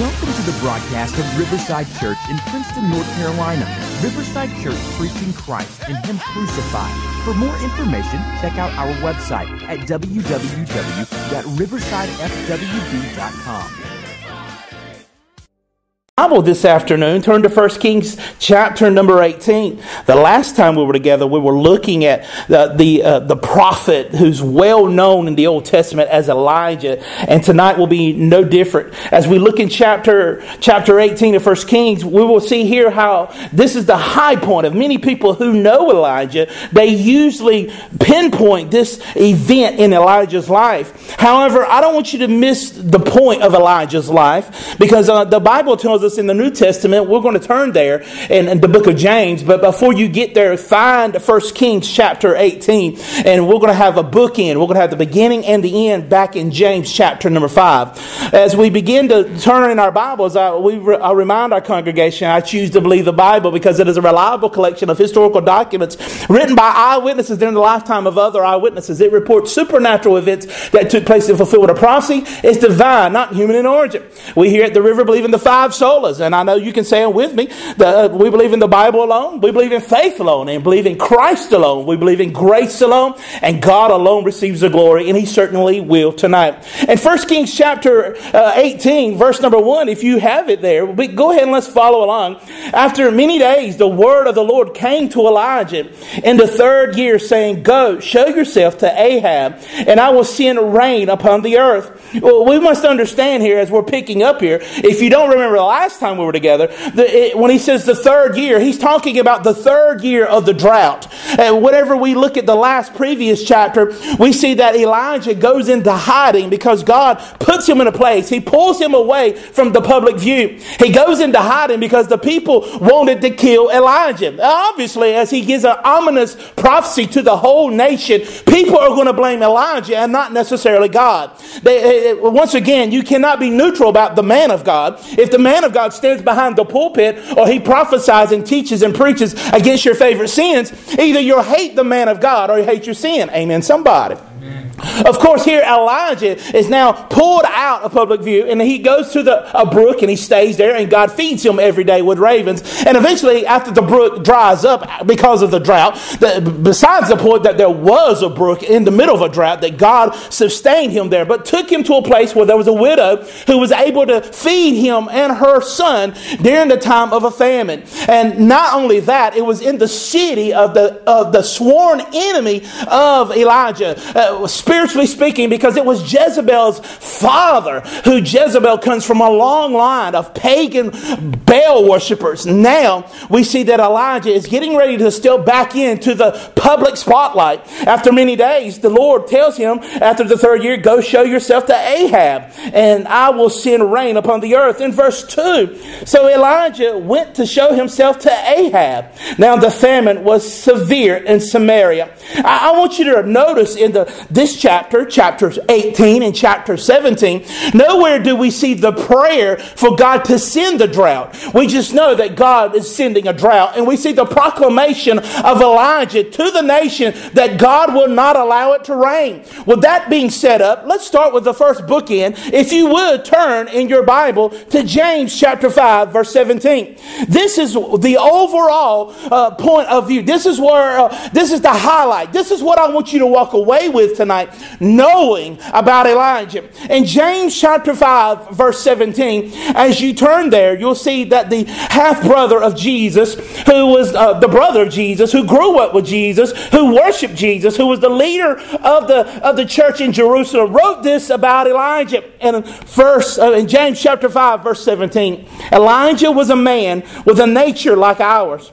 Welcome to the broadcast of Riverside Church in Princeton, North Carolina. Riverside Church preaching Christ and Him crucified. For more information, check out our website at www.riversidefwb.com. Bible this afternoon. Turn to 1 Kings chapter number 18. The last time we were together, we were looking at the, the, uh, the prophet who's well known in the Old Testament as Elijah. And tonight will be no different. As we look in chapter, chapter 18 of 1 Kings, we will see here how this is the high point of many people who know Elijah. They usually pinpoint this event in Elijah's life. However, I don't want you to miss the point of Elijah's life because uh, the Bible tells us in the New Testament. We're going to turn there in, in the book of James. But before you get there, find 1 Kings chapter 18. And we're going to have a bookend. We're going to have the beginning and the end back in James chapter number 5. As we begin to turn in our Bibles, I, we re, I remind our congregation I choose to believe the Bible because it is a reliable collection of historical documents written by eyewitnesses during the lifetime of other eyewitnesses. It reports supernatural events that took place in fulfillment of prophecy. It's divine, not human in origin. We here at the river believe in the five solas And I know you can say it with me. The, uh, we believe in the Bible alone. We believe in faith alone and believe in Christ alone. We believe in grace alone and God alone receives the glory and he certainly will tonight. In 1 Kings chapter uh, 18 verse number 1, if you have it there, go ahead and let's follow along. After many days, the word of the Lord came to Elijah in the third year saying, go, show yourself to Ahab and I will send rain upon the earth. Well, we must understand here as we're picking up here, if you don't remember the last time we were together, the, it, when he says the third year, he's talking about the third year of the drought. And whenever we look at the last previous chapter, we see that Elijah goes into hiding because God puts him in a place. He pulls him away from the public view. He goes into hiding because the people wanted to kill Elijah. Obviously, as he gives an ominous prophecy to the whole nation, people are going to blame Elijah and not necessarily God. They, eh, eh, once again, you cannot be neutral about the man of God. If the man of God stands behind the pulpit or he prophesies and teaches and preaches against your favorite sins, either you hate the man of God or you hate your sin. Amen, somebody. Of course, here Elijah is now pulled out of public view and he goes to the, a brook and he stays there and God feeds him every day with ravens. And eventually, after the brook dries up because of the drought, the, besides the point that there was a brook in the middle of a drought, that God sustained him there, but took him to a place where there was a widow who was able to feed him and her son during the time of a famine. And not only that, it was in the city of the, of the sworn enemy of Elijah. Uh, Uh, spiritually speaking, because it was Jezebel's father, who Jezebel comes from a long line of pagan Baal worshippers. Now we see that Elijah is getting ready to step back into the public spotlight. After many days, the Lord tells him after the third year, Go show yourself to Ahab, and I will send rain upon the earth. In verse 2, so Elijah went to show himself to Ahab. Now the famine was severe in Samaria. I, I want you to notice in the this chapter, chapters 18 and chapter 17, nowhere do we see the prayer for God to send the drought. We just know that God is sending a drought. And we see the proclamation of Elijah to the nation that God will not allow it to rain. With that being set up, let's start with the first bookend. If you would turn in your Bible to James chapter 5, verse 17. This is the overall uh, point of view. This is where, uh, this is the highlight. This is what I want you to walk away with tonight tonight, knowing about Elijah. In James chapter 5, verse 17, as you turn there, you'll see that the half brother of Jesus, who was uh, the brother of Jesus, who grew up with Jesus, who worshiped Jesus, who was the leader of the, of the church in Jerusalem, wrote this about Elijah. In, verse, uh, in James chapter 5, verse 17, Elijah was a man with a nature like ours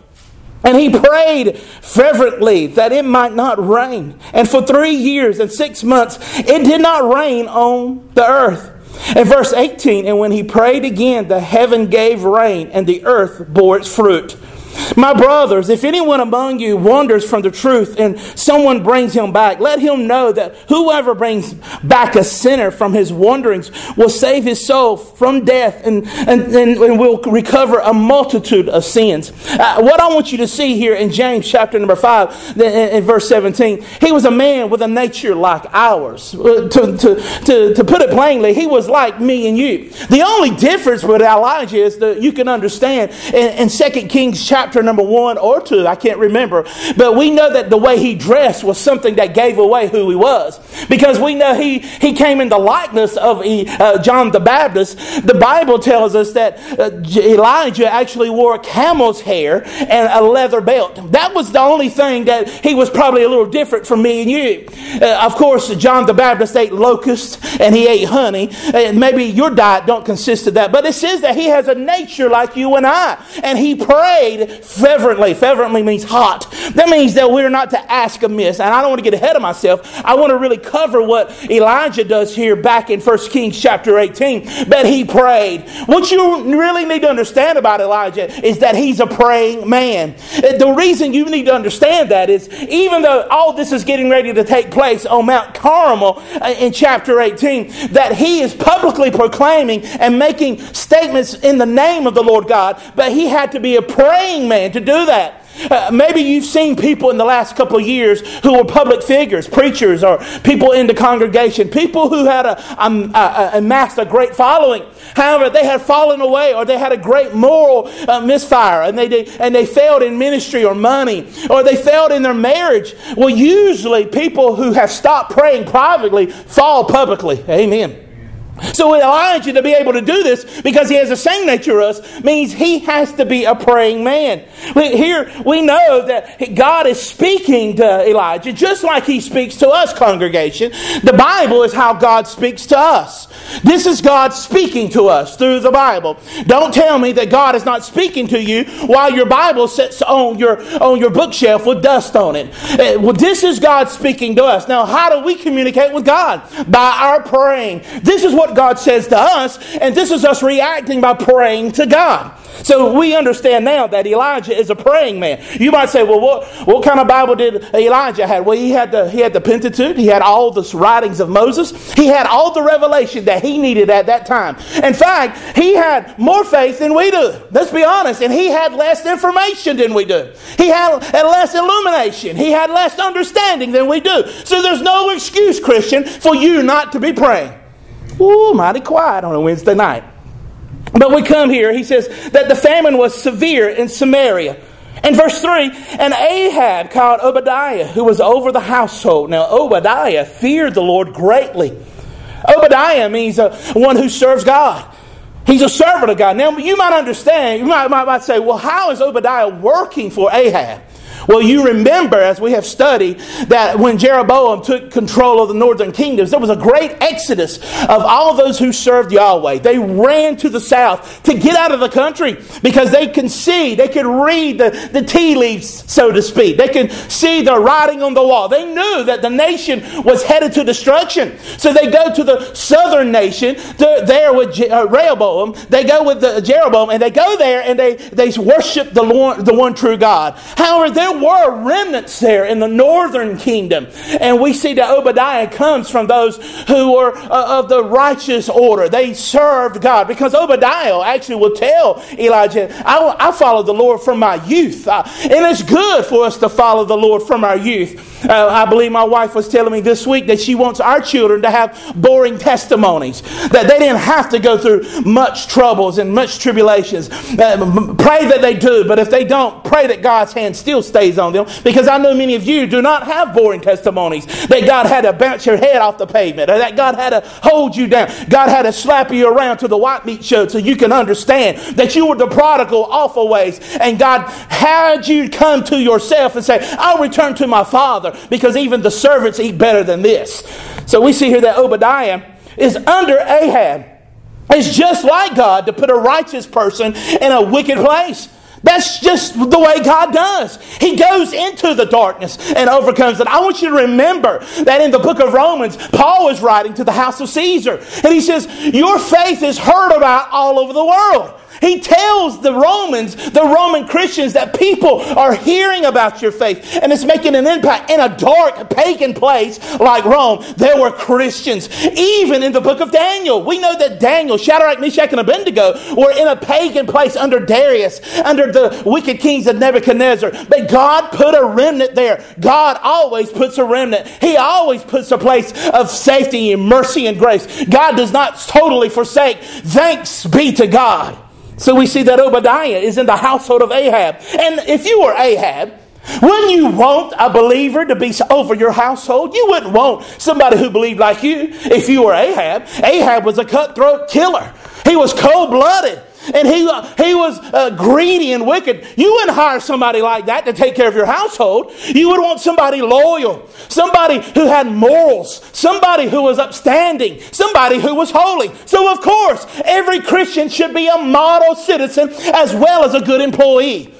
and he prayed fervently that it might not rain. And for three years and six months, it did not rain on the earth. In verse 18, and when he prayed again, the heaven gave rain, and the earth bore its fruit. My brothers, if anyone among you wanders from the truth and someone brings him back, let him know that whoever brings back a sinner from his wanderings will save his soul from death and, and, and, will recover a multitude of sins. Uh, what I want you to see here in James chapter number 5, in, verse 17, he was a man with a nature like ours. Uh, to, to, to, to put it plainly, he was like me and you. The only difference with Elijah is that you can understand in, in 2 Kings chapter number 1 or 2, I can't remember, but we know that the way he dressed was something that gave away who he was. Because we know he, he came in the likeness of uh, John the Baptist. The Bible tells us that uh, Elijah actually wore camel's hair and a leather belt. That was the only thing that he was probably a little different from me and you. Uh, of course, John the Baptist ate locusts and he ate honey. And maybe your diet don't consist of that, but it says that he has a nature like you and I. And he prayed fervently. Fervently means hot. That means that we're not to ask amiss. And I don't want to get ahead of myself. I want to really cover what Elijah does here back in 1 Kings chapter 18. But he prayed. What you really need to understand about Elijah is that he's a praying man. The reason you need to understand that is even though all this is getting ready to take place on Mount Carmel uh, in chapter 18, that he is publicly proclaiming and making statements in the name of the Lord God, but he had to be a praying man to do that. Uh, maybe you've seen people in the last couple of years who were public figures, preachers, or people in the congregation, people who had a, amassed a great following. However, they had fallen away or they had a great moral uh, misfire and they, and they failed in ministry or money or they failed in their marriage. Well, usually people who have stopped praying privately fall publicly. Amen. So Elijah to be able to do this because he has the same nature as us means he has to be a praying man. Here we know that God is speaking to Elijah just like he speaks to us, congregation. The Bible is how God speaks to us. This is God speaking to us through the Bible. Don't tell me that God is not speaking to you while your Bible sits on your on your bookshelf with dust on it. Uh, well, this is God speaking to us. Now, how do we communicate with God? By our praying. This is what what God says to us, and this is us reacting by praying to God. So we understand now that Elijah is a praying man. You might say, well, what, what kind of Bible did Elijah have? Well, he had the he had the Pentateuch, he had all the writings of Moses, he had all the revelation that he needed at that time. In fact, he had more faith than we do. Let's be honest, and he had less information than we do. He had less illumination. He had less understanding than we do. So there's no excuse, Christian, for you not to be praying. Ooh, mighty quiet on a Wednesday night. But we come here, he says that the famine was severe in Samaria. In verse 3, and Ahab called Obadiah, who was over the household. Now, Obadiah feared the Lord greatly. Obadiah means uh, one who serves God. He's a servant of God. Now, you might understand, you might, might, might say, well, how is Obadiah working for Ahab? Well, you remember, as we have studied, that when Jeroboam took control of the northern kingdoms, there was a great exodus of all those who served Yahweh. They ran to the south to get out of the country because they can see, they could read the, the tea leaves, so to speak. They can see the writing on the wall. They knew that the nation was headed to destruction. So they go to the southern nation, there with Je- uh. They go with the Jeroboam, and they go there and they, they worship the, Lord, the one true God. However, there were remnants there in the northern kingdom. And we see that Obadiah comes from those who were uh, of the righteous order. They served God because Obadiah actually will tell Elijah, I, I follow the Lord from my youth. Uh, and it's good for us to follow the Lord from our youth. Uh, I believe my wife was telling me this week that she wants our children to have boring testimonies, that they didn't have to go through much troubles and much tribulations. Uh, pray that they do, but if they don't, pray that God's hand still stays on them because I know many of you do not have boring testimonies that God had to bounce your head off the pavement or that God had to hold you down. God had to slap you around to the white meat show so you can understand that you were the prodigal awful ways and God had you come to yourself and say, I'll return to my father because even the servants eat better than this. So we see here that Obadiah is under Ahab. It's just like God to put a righteous person in a wicked place. That's just the way God does. He goes into the darkness and overcomes it. I want you to remember that in the book of Romans, Paul is writing to the house of Caesar. And he says, Your faith is heard about all over the world. He tells the Romans, the Roman Christians, that people are hearing about your faith and it's making an impact in a dark pagan place like Rome. There were Christians. Even in the book of Daniel, we know that Daniel, Shadrach, Meshach, and Abednego were in a pagan place under Darius, under the wicked kings of Nebuchadnezzar. But God put a remnant there. God always puts a remnant. He always puts a place of safety and mercy and grace. God does not totally forsake. Thanks be to God. So we see that Obadiah is in the household of Ahab. And if you were Ahab, wouldn't you want a believer to be over your household? You wouldn't want somebody who believed like you if you were Ahab. Ahab was a cutthroat killer. He was cold blooded and he, uh, he was uh, greedy and wicked, you wouldn't hire somebody like that to take care of your household. You would want somebody loyal, somebody who had morals, somebody who was upstanding, somebody who was holy. So, of course, every Christian should be a model citizen as well as a good employee.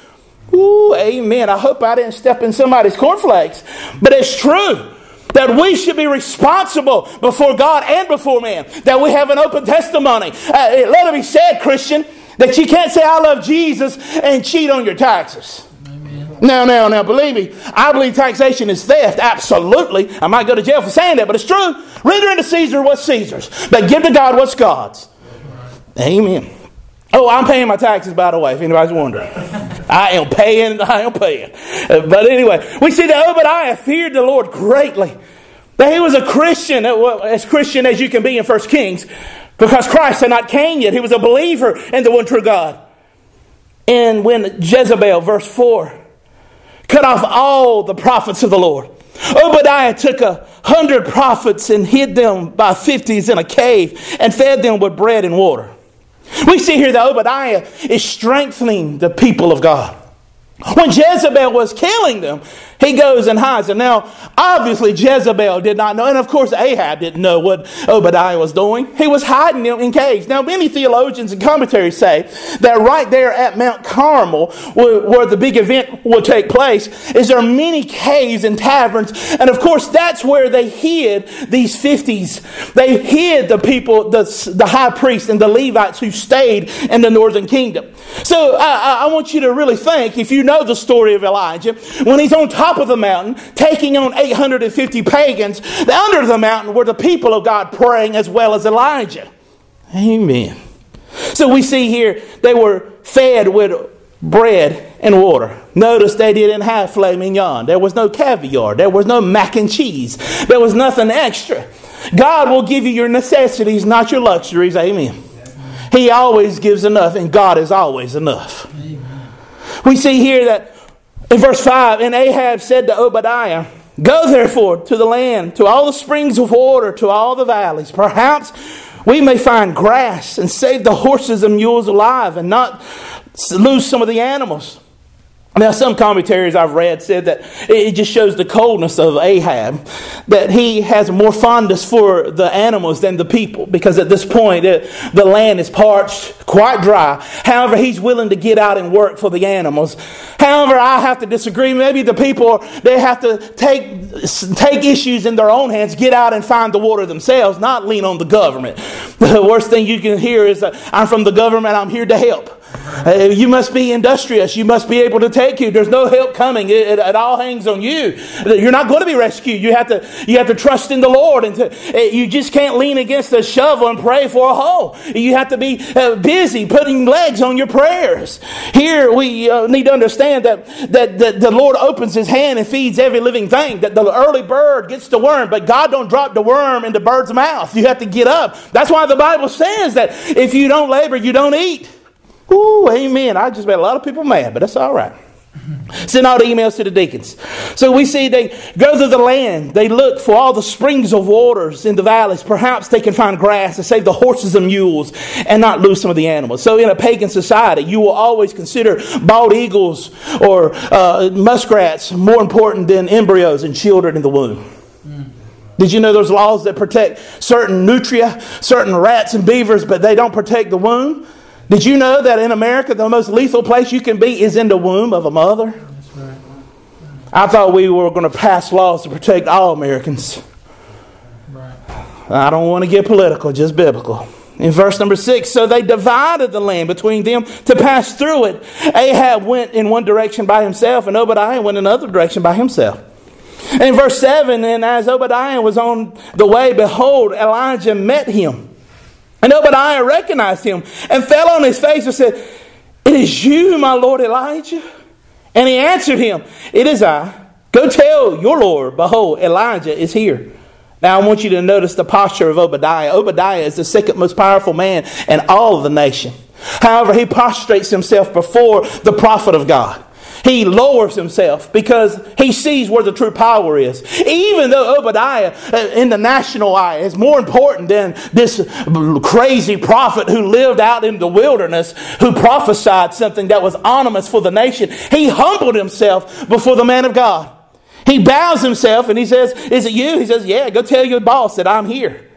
Ooh, amen. I hope I didn't step in somebody's cornflakes, but it's true that we should be responsible before God and before man, that we have an open testimony. Uh, let it be said, Christian, that you can't say, I love Jesus and cheat on your taxes. Now, now, now, believe me, I believe taxation is theft. Absolutely. I might go to jail for saying that, but it's true. Render unto Caesar what's Caesar's, but give to God what's God's. Amen. Oh, I'm paying my taxes, by the way, if anybody's wondering. I am paying, I am paying. Uh, but anyway, we see that Obadiah feared the Lord greatly. That he was a Christian, as Christian as you can be in First Kings, because Christ had not came yet. He was a believer in the one true God. And when Jezebel, verse 4, cut off all the prophets of the Lord, Obadiah took a hundred prophets and hid them by fifties in a cave and fed them with bread and water. We see here that Obadiah is strengthening the people of God. When Jezebel was killing them, he goes and hides And Now, obviously, Jezebel did not know, and of course, Ahab didn't know what Obadiah was doing. He was hiding in caves. Now, many theologians and commentaries say that right there at Mount Carmel, where, the big event will take place, is there many caves and taverns, and of course, that's where they hid these 50s. They hid the people, the, the high priests and the Levites who stayed in the northern kingdom. So, I, I want you to really think, if you know the story of Elijah, when he's on top top of the mountain, taking on 850 pagans. Under the mountain were the people of God praying as well as Elijah. Amen. So we see here they were fed with bread and water. Notice they didn't have filet mignon. There was no caviar. There was no mac and cheese. There was nothing extra. God will give you your necessities, not your luxuries. Amen. He always gives enough, and God is always enough. Amen. We see here that in verse 5, and Ahab said to Obadiah, Go therefore to the land, to all the springs of water, to all the valleys. Perhaps we may find grass and save the horses and mules alive and not lose some of the animals. Now, some commentaries I've read said that it just shows the coldness of Ahab, that he has more fondness for the animals than the people, because at this point it, the land is parched, quite dry. However, he's willing to get out and work for the animals. However, I have to disagree. Maybe the people they have to take take issues in their own hands, get out and find the water themselves, not lean on the government. The worst thing you can hear is, "I'm from the government. I'm here to help." Uh, you must be industrious. You must be able to take you. There's no help coming. It, it, it, all hangs on you. You're not going to be rescued. You have to, you have to trust in the Lord. And to, uh, you just can't lean against a shovel and pray for a hole. You have to be uh, busy putting legs on your prayers. Here we uh, need to understand that, that, that the Lord opens his hand and feeds every living thing. That the early bird gets the worm, but God don't drop the worm in the bird's mouth. You have to get up. That's why the Bible says that if you don't labor, you don't eat. Ooh, amen. I just made a lot of people mad, but that's all right. Send all the emails to the deacons. So we see they go through the land. They look for all the springs of waters in the valleys. Perhaps they can find grass to save the horses and mules and not lose some of the animals. So in a pagan society, you will always consider bald eagles or uh, muskrats more important than embryos and children in the womb. Did you know there's laws that protect certain nutria, certain rats and beavers, but they don't protect the womb? Did you know that in America, the most lethal place you can be is in the womb of a mother? I thought we were going to pass laws to protect all Americans. I don't want to get political, just biblical. In verse number six, so they divided the land between them to pass through it. Ahab went in one direction by himself, and Obadiah went another direction by himself. In verse 7, and as Obadiah was on the way, behold, Elijah met him. And Obadiah recognized him and fell on his face and said, It is you, my Lord Elijah. And he answered him, It is I. Go tell your Lord, behold, Elijah is here. Now I want you to notice the posture of Obadiah. Obadiah is the second most powerful man in all of the nation. However, he prostrates himself before the prophet of God. He lowers himself because he sees where the true power is. Even though Obadiah, uh, in the national eye, is more important than this crazy prophet who lived out in the wilderness, who prophesied something that was ominous for the nation, he humbled himself before the man of God. He bows himself and he says, Is it you? He says, Yeah, go tell your boss that I'm here.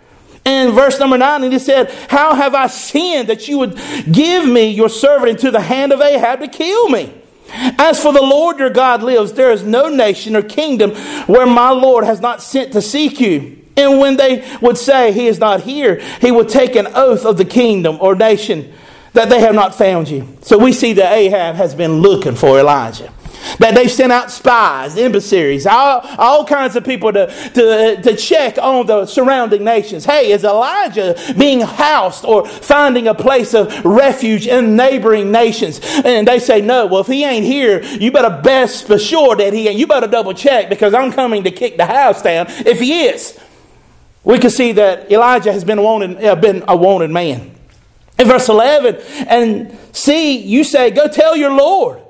And verse number nine, and he said, How have I sinned that you would give me your servant into the hand of Ahab to kill me? As for the Lord your God lives, there is no nation or kingdom where my Lord has not sent to seek you. And when they would say, He is not here, he would take an oath of the kingdom or nation that they have not found you. So we see that Ahab has been looking for Elijah. That they've sent out spies, emissaries, all, all kinds of people to, to, to check on the surrounding nations. Hey, is Elijah being housed or finding a place of refuge in neighboring nations? And they say, no, well, if he ain't here, you better best for sure that he ain't. You better double check because I'm coming to kick the house down if he is. We can see that Elijah has been wanted, uh, been a wanted man. In verse 11, and see, you say, go tell your Lord.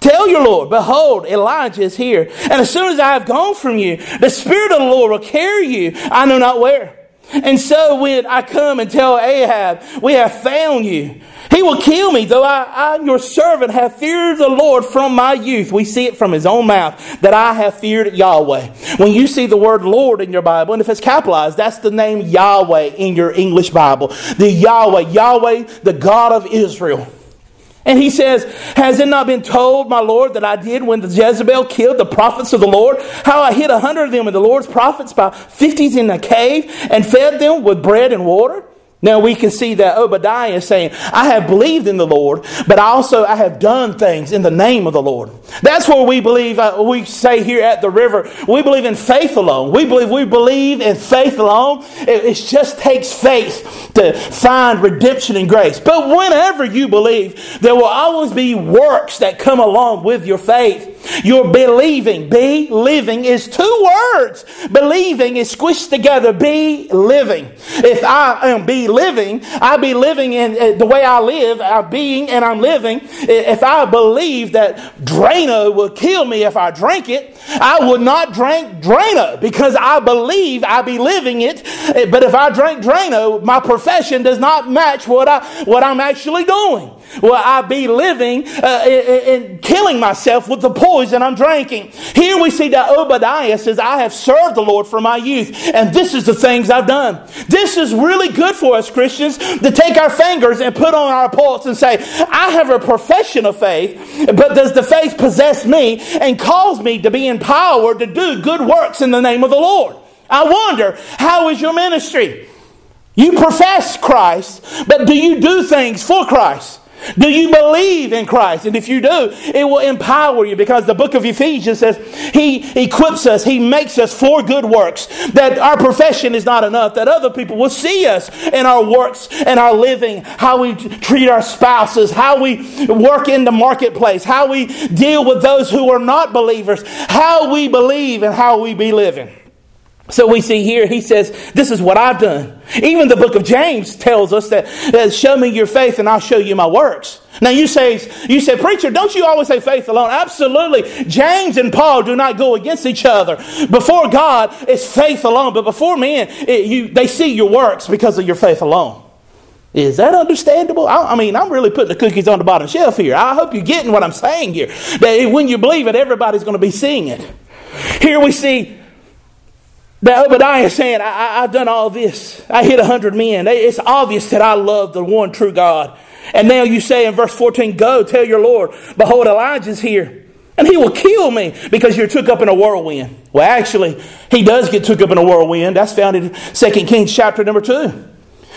Tell your Lord, behold, Elijah is here. And as soon as I have gone from you, the Spirit of the Lord will carry you, I know not where. And so when I come and tell Ahab, we have found you, he will kill me, though I, I, your servant, have feared the Lord from my youth. We see it from his own mouth that I have feared Yahweh. When you see the word Lord in your Bible, and if it's capitalized, that's the name Yahweh in your English Bible. The Yahweh, Yahweh, the God of Israel. And he says, Has it not been told, my Lord, that I did when the Jezebel killed the prophets of the Lord? How I hid a hundred of them of the Lord's prophets by fifties in a cave and fed them with bread and water? Now we can see that Obadiah is saying, I have believed in the Lord, but also I have done things in the name of the Lord. That's where we believe, uh, we say here at the river, we believe in faith alone. We believe we believe in faith alone. It, it just takes faith to find redemption and grace. But whenever you believe, there will always be works that come along with your faith. Your believing, be living is two words. Believing is squished together, be living. If I am be living, I be living in uh, the way I live, I'm being and I'm living. If I believe that Drano will kill me if I drink it, I would not drink Drano because I believe I be living it. But if I drink Drano, my profession does not match what I what I'm actually doing. Will I be living uh, killing myself with the poison I'm drinking? Here we see that Obadiah says, I have served the Lord from my youth, and this is the things I've done. This is really good for us Christians to take our fingers and put on our pulse and say, I have a profession of faith, but does the faith possess me and cause me to be empowered to do good works in the name of the Lord? I wonder, how is your ministry? You profess Christ, but do you do things for Christ? Do you believe in Christ? And if you do, it will empower you because the book of Ephesians says He equips us, He makes us for good works. That our profession is not enough, that other people will see us in our works and our living, how we treat our spouses, how we work in the marketplace, how we deal with those who are not believers, how we believe and how we be living. So we see here, he says, This is what I've done. Even the book of James tells us that, that, show me your faith and I'll show you my works. Now you say, you say, preacher, don't you always say faith alone? Absolutely. James and Paul do not go against each other. Before God, it's faith alone. But before men, it, you, they see your works because of your faith alone. Is that understandable? I, I, mean, I'm really putting the cookies on the bottom shelf here. I hope you're getting what I'm saying here. That when you believe it, everybody's going to be seeing it. Here we see that Obadiah is saying, I, have done all this. I hit a hundred men. It's obvious that I love the one true God. And now you say in verse 14, Go tell your Lord, behold, Elijah's here. And he will kill me because you're took up in a whirlwind. Well, actually, he does get took up in a whirlwind. That's found in 2 Kings chapter number 2.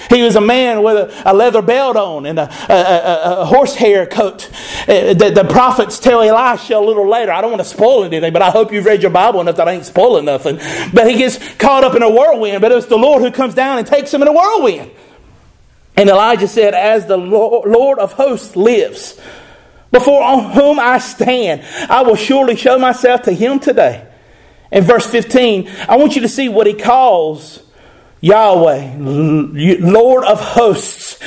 He was a man with a, a leather belt on and a, a, a horsehair coat. Uh, the, the, prophets tell Elisha a little later. I don't want to spoil anything, but I hope you've read your Bible enough that I ain't spoiling nothing. But he gets caught up in a whirlwind, but it's the Lord who comes down and takes him in a whirlwind. And Elijah said, As the Lord of hosts lives, before whom I stand, I will surely show myself to him today. In verse 15, I want you to see what he calls Yahweh, Lord of hosts.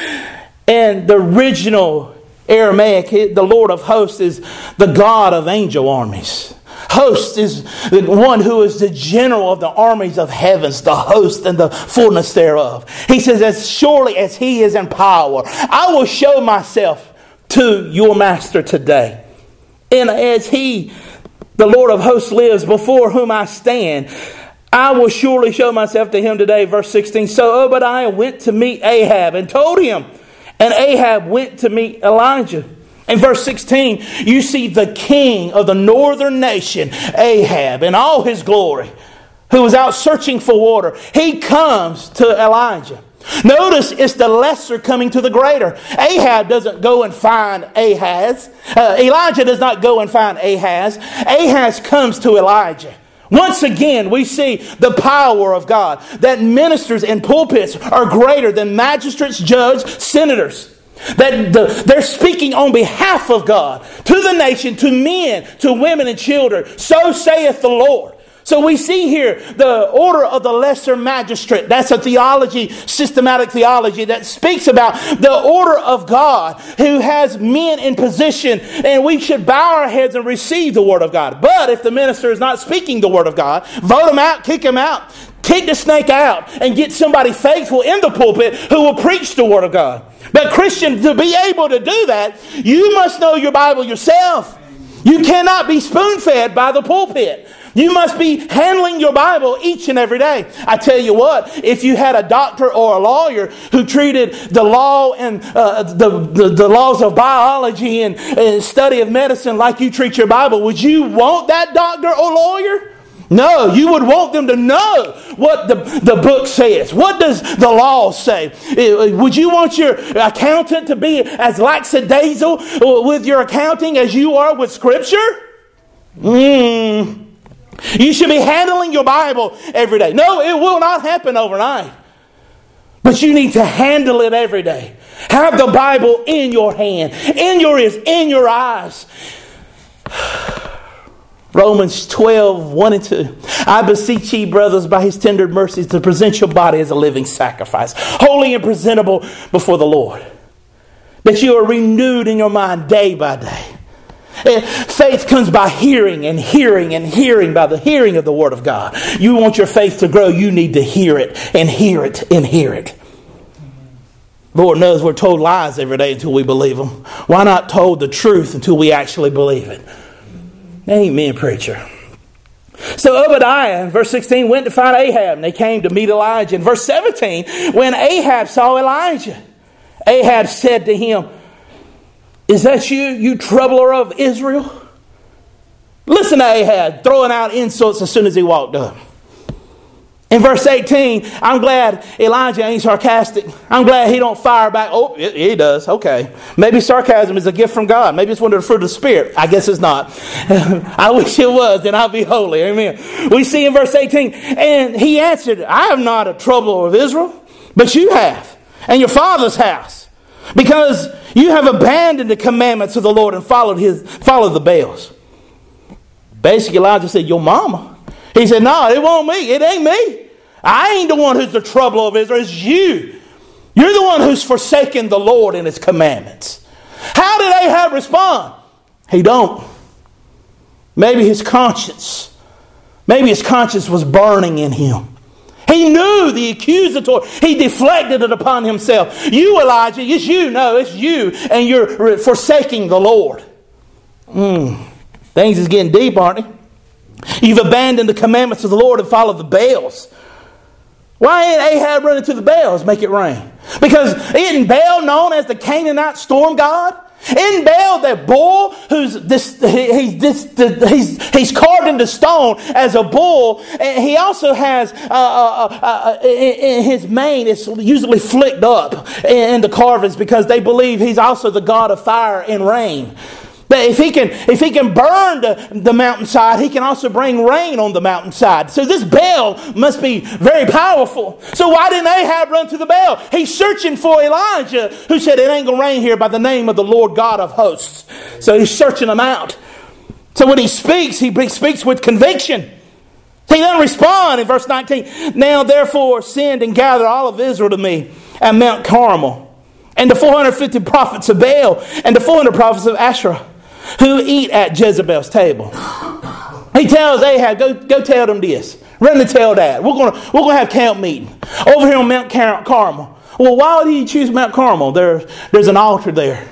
And the original Aramaic, the Lord of hosts is the God of angel armies. Host is the one who is the general of the armies of heavens, the host and the fullness thereof. He says, As surely as he is in power, I will show myself to your master today. And as he, the Lord of hosts, lives before whom I stand, I will surely show myself to him today. Verse 16. So Obadiah went to meet Ahab and told him, and Ahab went to meet Elijah. In verse 16, you see the king of the northern nation, Ahab, in all his glory, who was out searching for water. He comes to Elijah. Notice it's the lesser coming to the greater. Ahab doesn't go and find Ahaz. Uh, Elijah does not go and find Ahaz. Ahaz comes to Elijah. Once again, we see the power of God that ministers in pulpits are greater than magistrates, judges, senators. That the, they're speaking on behalf of God to the nation, to men, to women and children. So saith the Lord. So we see here the order of the lesser magistrate. That's a theology, systematic theology that speaks about the order of God who has men in position and we should bow our heads and receive the word of God. But if the minister is not speaking the word of God, vote him out, kick him out, kick the snake out and get somebody faithful in the pulpit who will preach the word of God. But Christian, to be able to do that, you must know your Bible yourself. You cannot be spoon fed by the pulpit. You must be handling your Bible each and every day. I tell you what, if you had a doctor or a lawyer who treated the law and uh, the, the, the, laws of biology and, and study of medicine like you treat your Bible, would you want that doctor or lawyer? No, you would want them to know what the, the book says. What does the law say? Would you want your accountant to be as lackadaisical with your accounting as you are with Scripture? Hmm. You should be handling your Bible every day. No, it will not happen overnight. But you need to handle it every day. Have the Bible in your hand, in your ears, in your eyes. Romans 12, 1 and 2. I beseech ye, brothers, by his tender mercies, to present your body as a living sacrifice, holy and presentable before the Lord. That you are renewed in your mind day by day Eh, faith comes by hearing and hearing and hearing by the hearing of the Word of God. You want your faith to grow, you need to hear it and hear it and hear it. Lord knows we're told lies every day until we believe them. Why not told the truth until we actually believe it? Amen, preacher. So Obadiah, verse 16, went to find Ahab, and they came to meet Elijah. In verse 17, when Ahab saw Elijah, Ahab said to him, is that you, you troubler of Israel? Listen to Ahab throwing out insults as soon as he walked up. In verse 18, I'm glad Elijah ain't sarcastic. I'm glad he don't fire back. Oh, he does. Okay. Maybe sarcasm is a gift from God. Maybe it's one of the fruit of the Spirit. I guess it's not. I wish it was, then I'll be holy. Amen. We see in verse 18, and he answered, I am not a troubler of Israel, but you have, and your father's house. Because you have abandoned the commandments of the Lord and followed his followed the Baals. Basically, Elijah said, Your mama. He said, No, it won't me. It ain't me. I ain't the one who's the trouble of Israel. It's you. You're the one who's forsaken the Lord and his commandments. How did Ahab respond? He don't. Maybe his conscience. Maybe his conscience was burning in him. He knew the accusatory. He deflected it upon himself. You, Elijah, it's you. No, it's you. And you're forsaking the Lord. Mm. Things is getting deep, aren't they? You've abandoned the commandments of the Lord and followed the Baals. Why ain't Ahab running to the Baals make it rain? Because isn't Baal known as the Canaanite storm god? In Baal, that bull who's this, he's, this, he's, he's carved into stone as a bull. And he also has uh, uh, uh, uh in his mane, it's usually flicked up in the carvings because they believe he's also the god of fire and rain. But if he can, if he can burn the, the mountainside, he can also bring rain on the mountainside. So this Baal must be very powerful. So why didn't Ahab run to the Baal? He's searching for Elijah, who said it ain't gonna rain here by the name of the Lord God of hosts. So he's searching him out. So when he speaks, he speaks with conviction. He doesn't respond in verse 19. Now therefore send and gather all of Israel to me at Mount Carmel, and the 450 prophets of Baal, and the 400 prophets of Asherah who eat at Jezebel's table. He tells Ahab, go, go tell them this. Run to tell that. We're going we're gonna have camp meeting over here on Mount Car- Carmel. Well, why did he choose Mount Carmel? There, there's an altar there.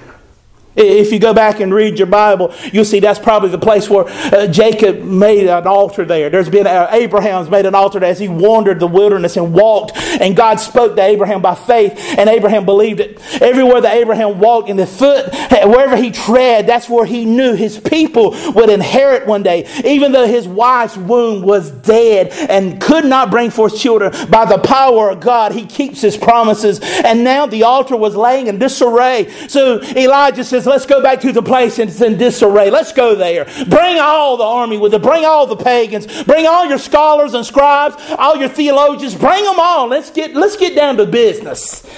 If you go back and read your Bible, you'll see that's probably the place where uh, Jacob made an altar there. There's been, uh, Abraham's made an altar as he wandered the wilderness and walked, and God spoke to Abraham by faith, and Abraham believed it. Everywhere that Abraham walked in the foot, wherever he tread, that's where he knew his people would inherit one day. Even though his wife's womb was dead and could not bring forth children, by the power of God, he keeps his promises. And now the altar was laying in disarray. So Elijah says, says, let's go back to the place and it's in disarray. Let's go there. Bring all the army with it. Bring all the pagans. Bring all your scholars and scribes, all your theologians. Bring them all. Let's get, let's get down to business.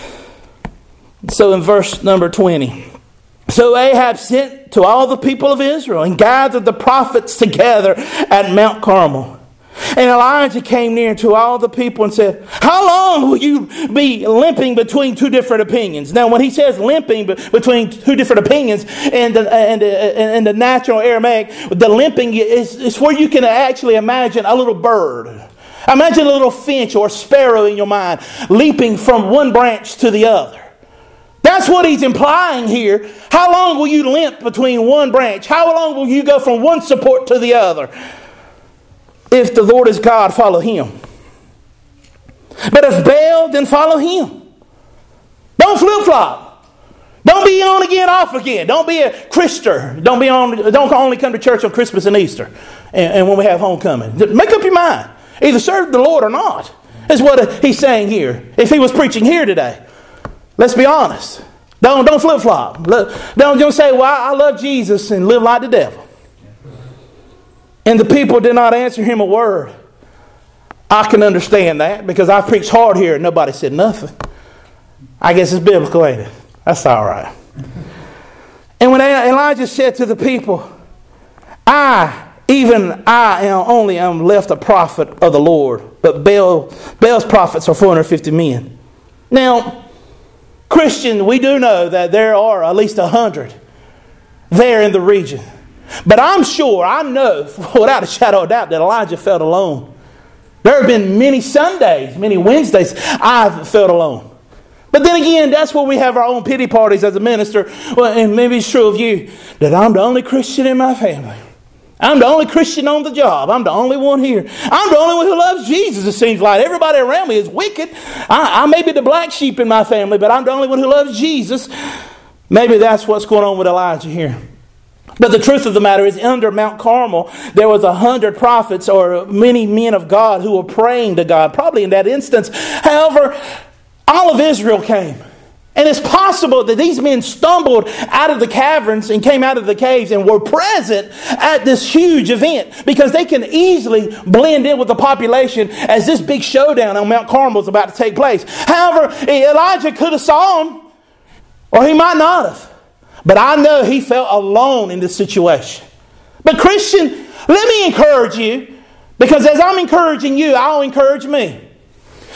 So in verse number 20. So Ahab sent to all the people of Israel and gathered the prophets together at Mount Carmel. And Elijah came near to all the people and said, How long will you be limping between two different opinions? Now, when he says limping between two different opinions in the, in the, in the natural Aramaic, the limping is, is where you can actually imagine a little bird. Imagine a little finch or sparrow in your mind leaping from one branch to the other. That's what he's implying here. How long will you limp between one branch? How long will you go from one support to the other? If the Lord is God, follow him. But if Baal, then follow him. Don't flip flop. Don't be on again, off again. Don't be a Chreaster. Don't be on. Don't only come to church on Christmas and Easter, and, and when we have homecoming. Make up your mind. Either serve the Lord or not. Is what he's saying here. If he was preaching here today, let's be honest. Don't don't flip flop. Don't don't say, "Well, I love Jesus and live like the devil." And the people did not answer him a word. I can understand that because I preached hard here and nobody said nothing. I guess it's biblical, ain't it? That's all right. And when Elijah said to the people, I, even I am only am left a prophet of the Lord, but Baal, Baal's prophets are 450 men. Now, Christian, we do know that there are at least a hundred there in the region. But I'm sure, I know without a shadow of doubt that Elijah felt alone. There have been many Sundays, many Wednesdays, I've felt alone. But then again, that's where we have our own pity parties as a minister. Well, and maybe it's true of you that I'm the only Christian in my family. I'm the only Christian on the job. I'm the only one here. I'm the only one who loves Jesus, it seems like. Everybody around me is wicked. I, I may be the black sheep in my family, but I'm the only one who loves Jesus. Maybe that's what's going on with Elijah here. But the truth of the matter is, under Mount Carmel, there was a hundred prophets or many men of God who were praying to God, probably in that instance. However, all of Israel came. And it's possible that these men stumbled out of the caverns and came out of the caves and were present at this huge event because they can easily blend in with the population as this big showdown on Mount Carmel is about to take place. However, Elijah could have saw them, or he might not have. But I know he felt alone in this situation. But, Christian, let me encourage you because as I'm encouraging you, I'll encourage me.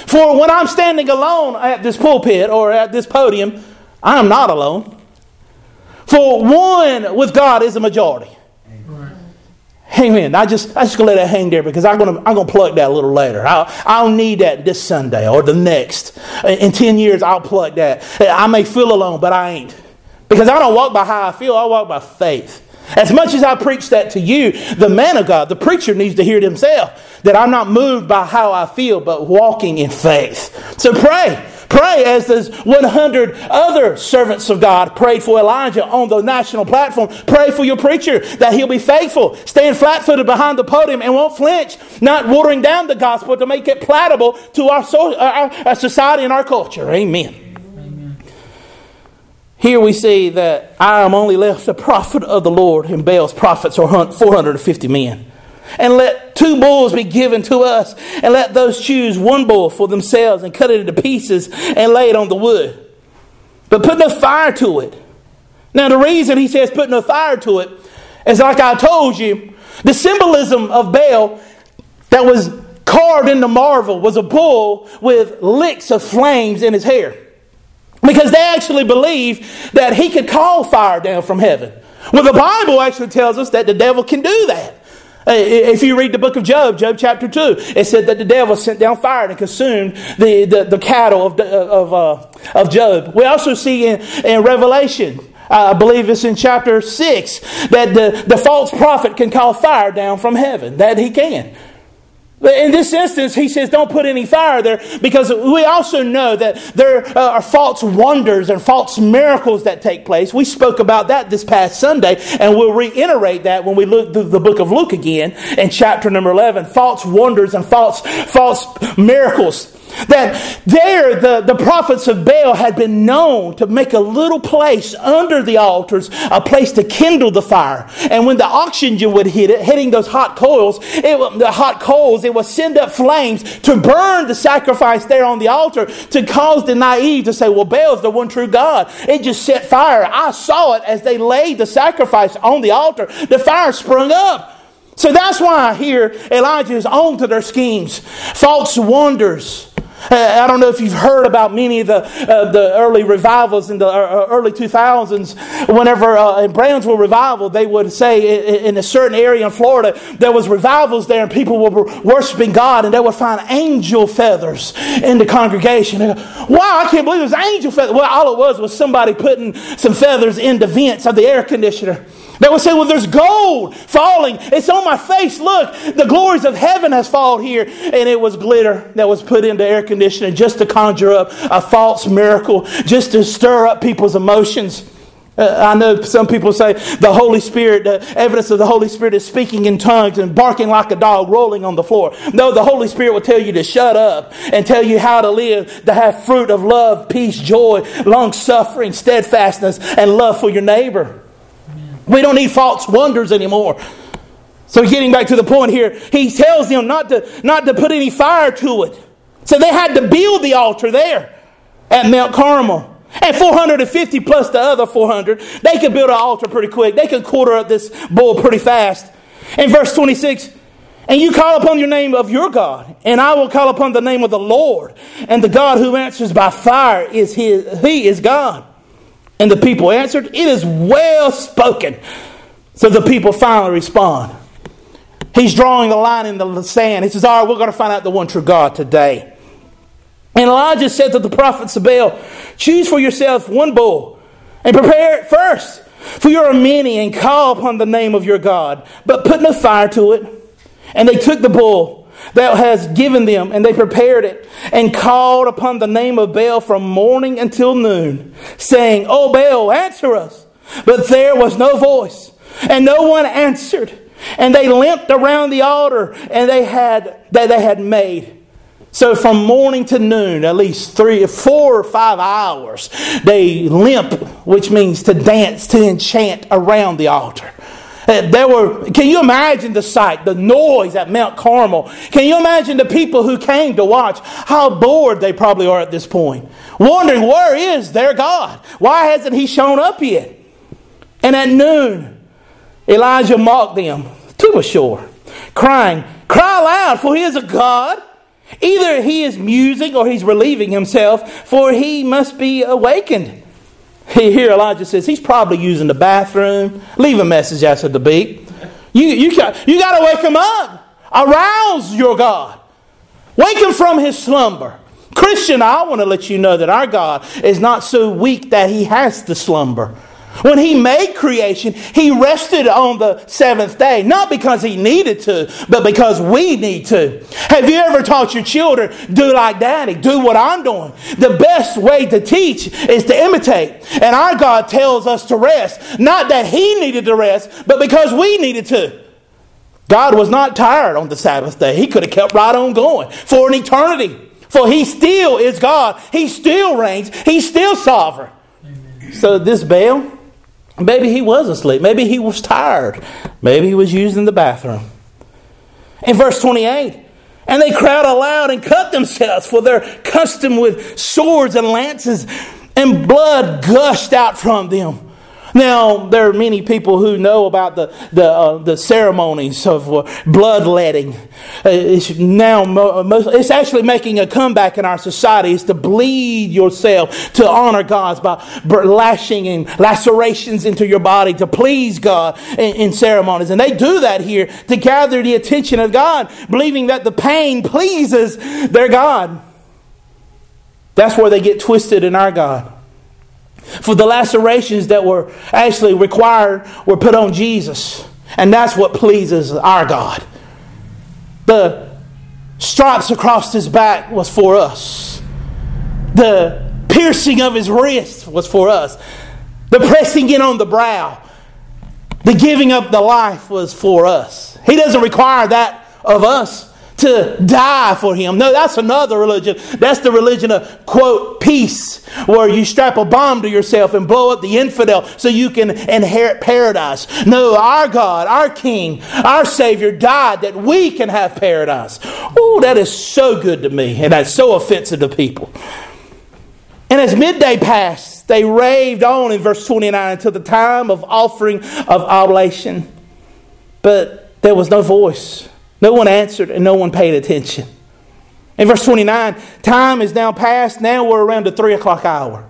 For when I'm standing alone at this pulpit or at this podium, I am not alone. For one with God is a majority. Amen. I just I just gonna let that hang there because I'm gonna I'm gonna plug that a little later. I'll I'll need that this Sunday or the next. In ten years I'll plug that. I may feel alone, but I ain't. Because I don't walk by how I feel, I walk by faith. As much as I preach that to you, the man of God, the preacher needs to hear it himself that I'm not moved by how I feel, but walking in faith. So pray. Pray as those 100 other servants of God prayed for Elijah on the national platform. Pray for your preacher that he'll be faithful, stand flat footed behind the podium and won't flinch, not watering down the gospel to make it palatable to our, so, uh, our, our society and our culture. Amen. Here we see that I am only left a prophet of the Lord, and Baal's prophets are 450 men. And let two bulls be given to us, and let those choose one bull for themselves and cut it into pieces and lay it on the wood. But put no fire to it. Now, the reason he says put no fire to it is like I told you, the symbolism of Baal that was carved into marble was a bull with licks of flames in his hair. Because they actually believe that he could call fire down from heaven. Well, the Bible actually tells us that the devil can do that. If you read the book of Job, Job chapter 2, it said that the devil sent down fire and consumed the, the, the cattle of, of, uh, of Job. We also see in, in Revelation, I believe it's in chapter 6, that the, the false prophet can call fire down from heaven. That he can. In this instance, he says, don't put any fire there because we also know that there uh, are false wonders and false miracles that take place. We spoke about that this past Sunday, and we'll reiterate that when we look through the book of Luke again in chapter number 11. False wonders and false, false miracles that there, the, the prophets of Baal had been known to make a little place under the altars, a place to kindle the fire. And when the oxygen would hit it, hitting those hot coals, it, the hot coals, it would send up flames to burn the sacrifice there on the altar to cause the naive to say, well, Baal's the one true God. It just set fire. I saw it as they laid the sacrifice on the altar. The fire sprung up. So that's why here Elijah is on to their schemes. False wonders I don't know if you've heard about many of the, uh, the early revivals in the uh, uh early 2000s. Whenever uh, in Brownsville revival, they would say in, a certain area in Florida, there was revivals there and people were worshiping God and they would find angel feathers in the congregation. Go, wow, I can't believe there's angel feathers. Well, all it was was somebody putting some feathers in the vents of the air conditioner. They would say, Well, there's gold falling. It's on my face. Look, the glories of heaven has fallen here. And it was glitter that was put into air conditioning just to conjure up a false miracle, just to stir up people's emotions. Uh, I know some people say the Holy Spirit, the evidence of the Holy Spirit is speaking in tongues and barking like a dog rolling on the floor. No, the Holy Spirit will tell you to shut up and tell you how to live, to have fruit of love, peace, joy, long suffering, steadfastness, and love for your neighbor. We don't need false wonders anymore. So getting back to the point here, he tells them not to, not to put any fire to it. So they had to build the altar there at Mount Carmel. And 450 plus the other 400, they could build an altar pretty quick. They could quarter up this bull pretty fast. In verse 26, and you call upon your name of your God, and I will call upon the name of the Lord. And the God who answers by fire is his, he is God. And the people answered, It is well spoken. So the people finally respond. He's drawing the line in the sand. He says, All right, we're going to find out the one true God today. And Elijah said to the prophets of Baal, Choose for yourself one bull and prepare it first, for you are many, and call upon the name of your God, but put no fire to it. And they took the bull thou hast given them, and they prepared it, and called upon the name of Baal from morning until noon, saying, O Baal, answer us. But there was no voice, and no one answered. And they limped around the altar, and they had that they had made. So from morning to noon, at least three, four or five hours, they limp, which means to dance, to enchant around the altar. There were, can you imagine the sight, the noise at Mount Carmel? Can you imagine the people who came to watch? How bored they probably are at this point. Wondering, where is their God? Why hasn't he shown up yet? And at noon, Elijah mocked them to the shore, crying, Cry loud, for he is a God. Either he is musing or he's relieving himself, for he must be awakened. Here Elijah says he's probably using the bathroom. Leave a message after the beep. You, you, you got to wake him up. Arouse your God. Wake him from his slumber. Christian, I want to let you know that our God is not so weak that he has to slumber. When he made creation, he rested on the seventh day, not because he needed to, but because we need to. Have you ever taught your children, do like daddy, do what I'm doing? The best way to teach is to imitate. And our God tells us to rest, not that he needed to rest, but because we needed to. God was not tired on the Sabbath day. He could have kept right on going for an eternity. For he still is God. He still reigns. He's still sovereign. Amen. So this Baal, maybe he was asleep. Maybe he was tired. Maybe he was using the bathroom. In verse 28, and they cried aloud and cut themselves, for their custom with swords and lances, and blood gushed out from them. Now, there are many people who know about the, the, uh, the ceremonies of uh, bloodletting. Uh, it's now most, it's actually making a comeback in our society. It's to bleed yourself to honor God by lashing and lacerations into your body to please God in, in ceremonies. And they do that here to gather the attention of God, believing that the pain pleases their God. That's where they get twisted in our God. For the lacerations that were actually required were put on Jesus. And that's what pleases our God. The stripes across his back was for us. The piercing of his wrist was for us. The pressing in on the brow, the giving up the life was for us. He doesn't require that of us to die for him. No, that's another religion. That's the religion of, quote, peace, where you strap a bomb to yourself and blow up the infidel so you can inherit paradise. No, our God, our King, our Savior died that we can have paradise. Oh, that is so good to me, and that's so offensive to people. And as midday passed, they raved on in verse 29 until the time of offering of oblation. But there was no voice no one answered and no one paid attention. In verse 29, time is now past. Now we're around the 3 o'clock hour.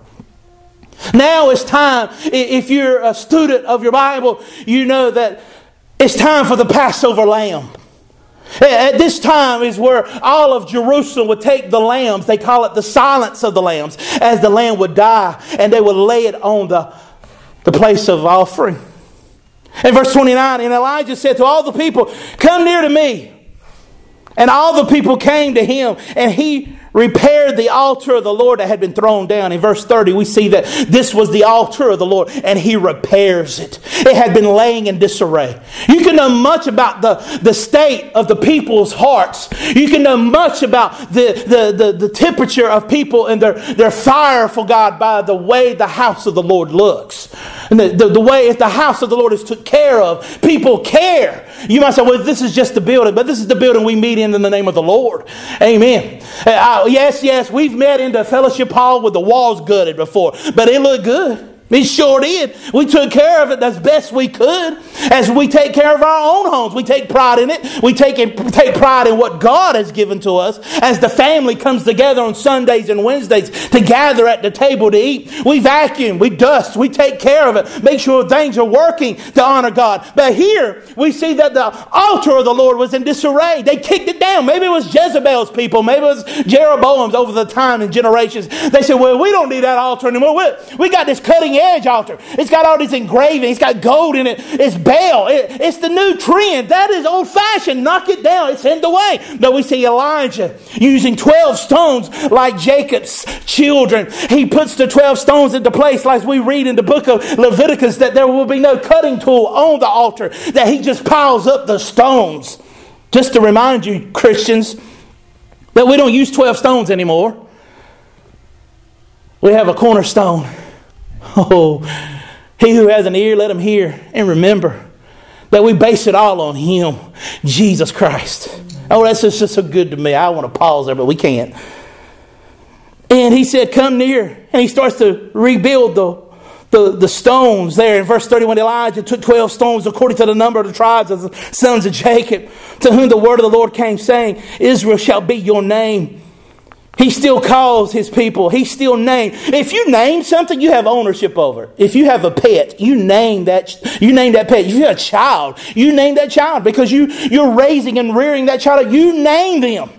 Now it's time. If you're a student of your Bible, you know that it's time for the Passover lamb. At this time is where all of Jerusalem would take the lambs. They call it the silence of the lambs, as the lamb would die, and they would lay it on the, the place of offering. In verse 29, and Elijah said to all the people, Come near to me. And all the people came to him, and he repaired the altar of the Lord that had been thrown down. In verse 30, we see that this was the altar of the Lord, and he repairs it. It had been laying in disarray. You can know much about the, the state of the people's hearts. You can know much about the, the, the, the temperature of people and their, their fire for God by the way the house of the Lord looks. And the, the, the way if the house of the Lord is took care of, people care. You might say, well, this is just the building, but this is the building we meet in in the name of the Lord. Amen. Uh, I, yes, yes, we've met in the fellowship hall with the walls gutted before, but it looked good. We sure did. We took care of it as best we could. As we take care of our own homes, we take pride in it. We take, take pride in what God has given to us. As the family comes together on Sundays and Wednesdays to gather at the table to eat, we vacuum, we dust, we take care of it, make sure things are working to honor God. But here we see that the altar of the Lord was in disarray. They kicked it down. Maybe it was Jezebel's people, maybe it was Jeroboam's over the time and generations. They said, Well, we don't need that altar anymore. We, we got this cutting edge altar. It's got all these engraving. It's got gold in it. It's Baal. It, it's the new trend. That is old fashioned. Knock it down. It's in the way. No, we see Elijah using 12 stones like Jacob's children. He puts the 12 stones into place like we read in the book of Leviticus that there will be no cutting tool on the altar, that he just piles up the stones. Just to remind you, Christians, that we don't use 12 stones anymore. We have a cornerstone. Oh, he who has an ear, let him hear. And remember that we base it all on him, Jesus Christ. Oh, that's just, just so good to me. I want to pause there, but we can't. And he said, Come near. And he starts to rebuild the, the, the stones there. In verse 31, Elijah took 12 stones according to the number of the tribes of the sons of Jacob, to whom the word of the Lord came, saying, Israel shall be your name. He still calls his people. He still names. If you name something, you have ownership over. If you have a pet, you name that. You name that pet. If you have a child, you name that child because you you're raising and rearing that child. You name them,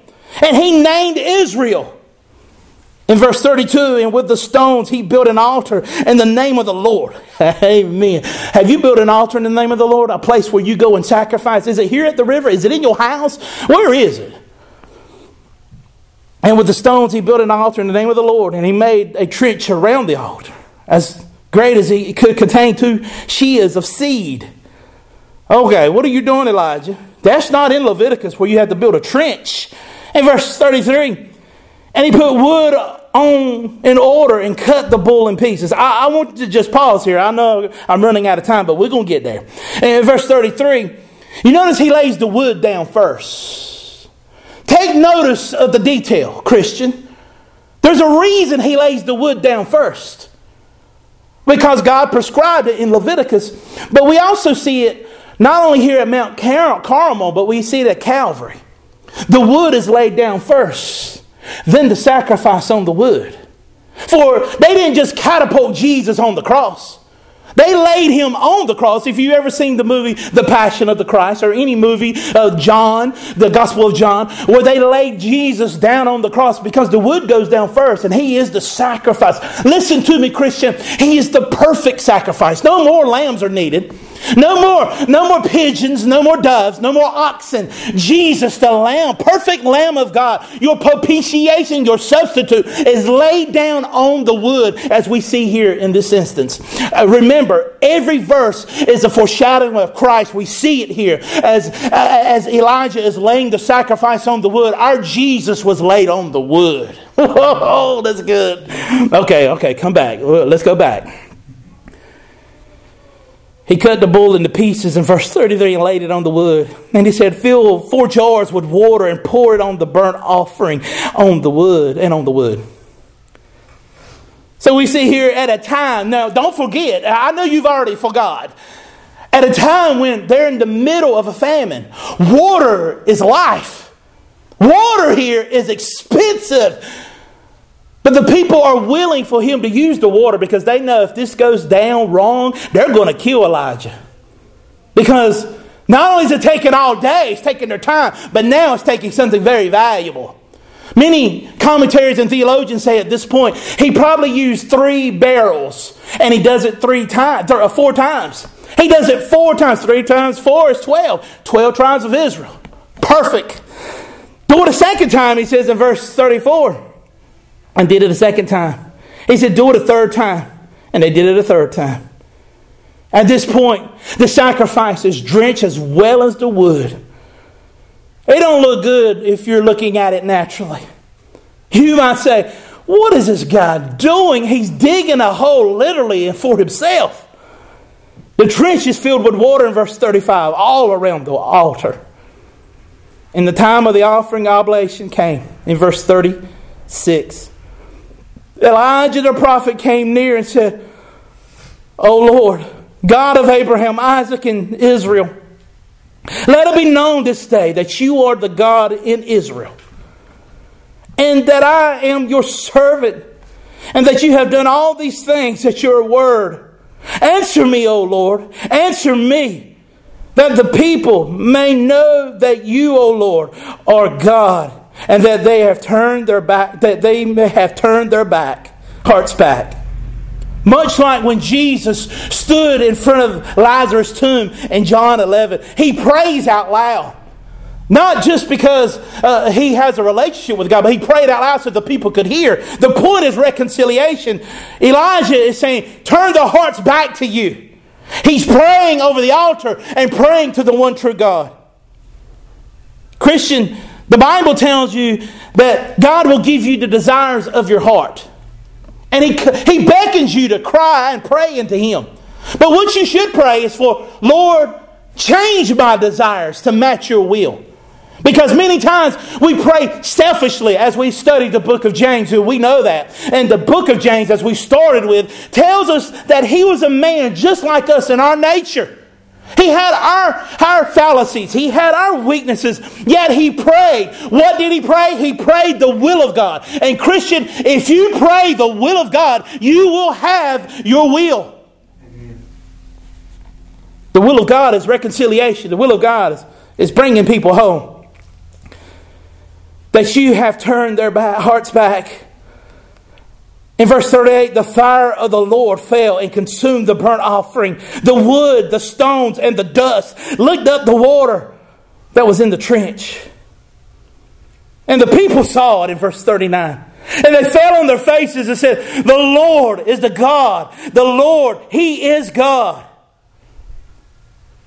and he named Israel. In verse 32, and with the stones he built an altar in the name of the Lord. Amen. Have you built an altar in the name of the Lord? A place where you go and sacrifice? Is it here at the river? Is it in your house? Where is it? And with the stones he built an altar in the name of the Lord, and he made a trench around the altar, as great as he could contain two shears of seed. Okay, what are you doing, Elijah? That's not in Leviticus where you had to build a trench. In verse 33, and he put wood on in order and cut the bull in pieces. I, I want to just pause here. I know I'm running out of time, but we're going to get there. And in verse 33, you notice he lays the wood down first. Take notice of the detail, Christian. There's a reason he lays the wood down first. Because God prescribed it in Leviticus. But we also see it not only here at Mount Car- Carmel, but we see it at Calvary. The wood is laid down first then the sacrifice on the wood. For they didn't just catapult Jesus on the cross. They laid him on the cross. If you've ever seen the movie The Passion of the Christ or any movie of John, the Gospel of John, where they laid Jesus down on the cross because the wood goes down first and he is the sacrifice. Listen to me, Christian. He is the perfect sacrifice. No more lambs are needed. No more, no more pigeons, no more doves, no more oxen. Jesus, the Lamb, perfect Lamb of God, your propitiation, your substitute, is laid down on the wood, as we see here in this instance. Uh, remember, every verse is a foreshadowing of Christ. We see it here as, uh, as Elijah is laying the sacrifice on the wood. Our Jesus was laid on the wood. oh, that's good. Okay, okay, come back. Let's go back. He cut the bull into pieces in verse 33 and laid it on the wood. And he said, Fill four jars with water and pour it on the burnt offering on the wood and on the wood. So we see here at a time, now don't forget, I know you've already forgot. At a time when they're in the middle of a famine, water is life. Water here is expensive. But the people are willing for him to use the water because they know if this goes down wrong, they're going to kill Elijah. Because not only is it taking all day, it's taking their time, but now it's taking something very valuable. Many commentaries and theologians say at this point he probably used three barrels and he does it three times, or uh, four times. He does it four times. Three times four is 12. 12 tribes of Israel. Perfect. Do it a second time, he says in verse 34 and did it a second time. He said, Do it a third time. And they did it a third time. At this point, the sacrifice is drenched as well as the wood. It don't look good if you're looking at it naturally. You might say, What is this guy doing? He's digging a hole literally for himself. The trench is filled with water in verse 35, all around the altar. And the time of the offering oblation came in verse 36. Elijah the prophet came near and said, O Lord, God of Abraham, Isaac, and Israel, let it be known this day that you are the God in Israel, and that I am your servant, and that you have done all these things at your word. Answer me, O Lord, answer me, that the people may know that you, O Lord, are God and that they have turned their back, that they may have turned their back, hearts back. Much like when Jesus stood in front of Lazarus' tomb in John 11, he prays out loud. Not just because uh, he has a relationship with God, but he prayed out loud so the people could hear. The point is reconciliation. Elijah is saying, Turn the hearts back to you. He's praying over the altar and praying to the one true God. Christian, the Bible tells you that God will give you the desires of your heart. And he, he beckons you to cry and pray into Him. But what you should pray is for, Lord, change my desires to match your will. Because many times we pray selfishly as we study the book of James, we know that. And the book of James, as we started with, tells us that he was a man just like us in our nature. He had our, our fallacies. He had our weaknesses. Yet he prayed. What did he pray? He prayed the will of God. And Christian, if you pray the will of God, you will have your will. The will of God is reconciliation. The will of God is, is bringing people home. That you have turned their back, hearts back. In verse 38, the fire of the Lord fell and consumed the burnt offering, the wood, the stones, and the dust, licked up the water that was in the trench. And the people saw it in verse 39. And they fell on their faces and said, The Lord is the God. The Lord, He is God.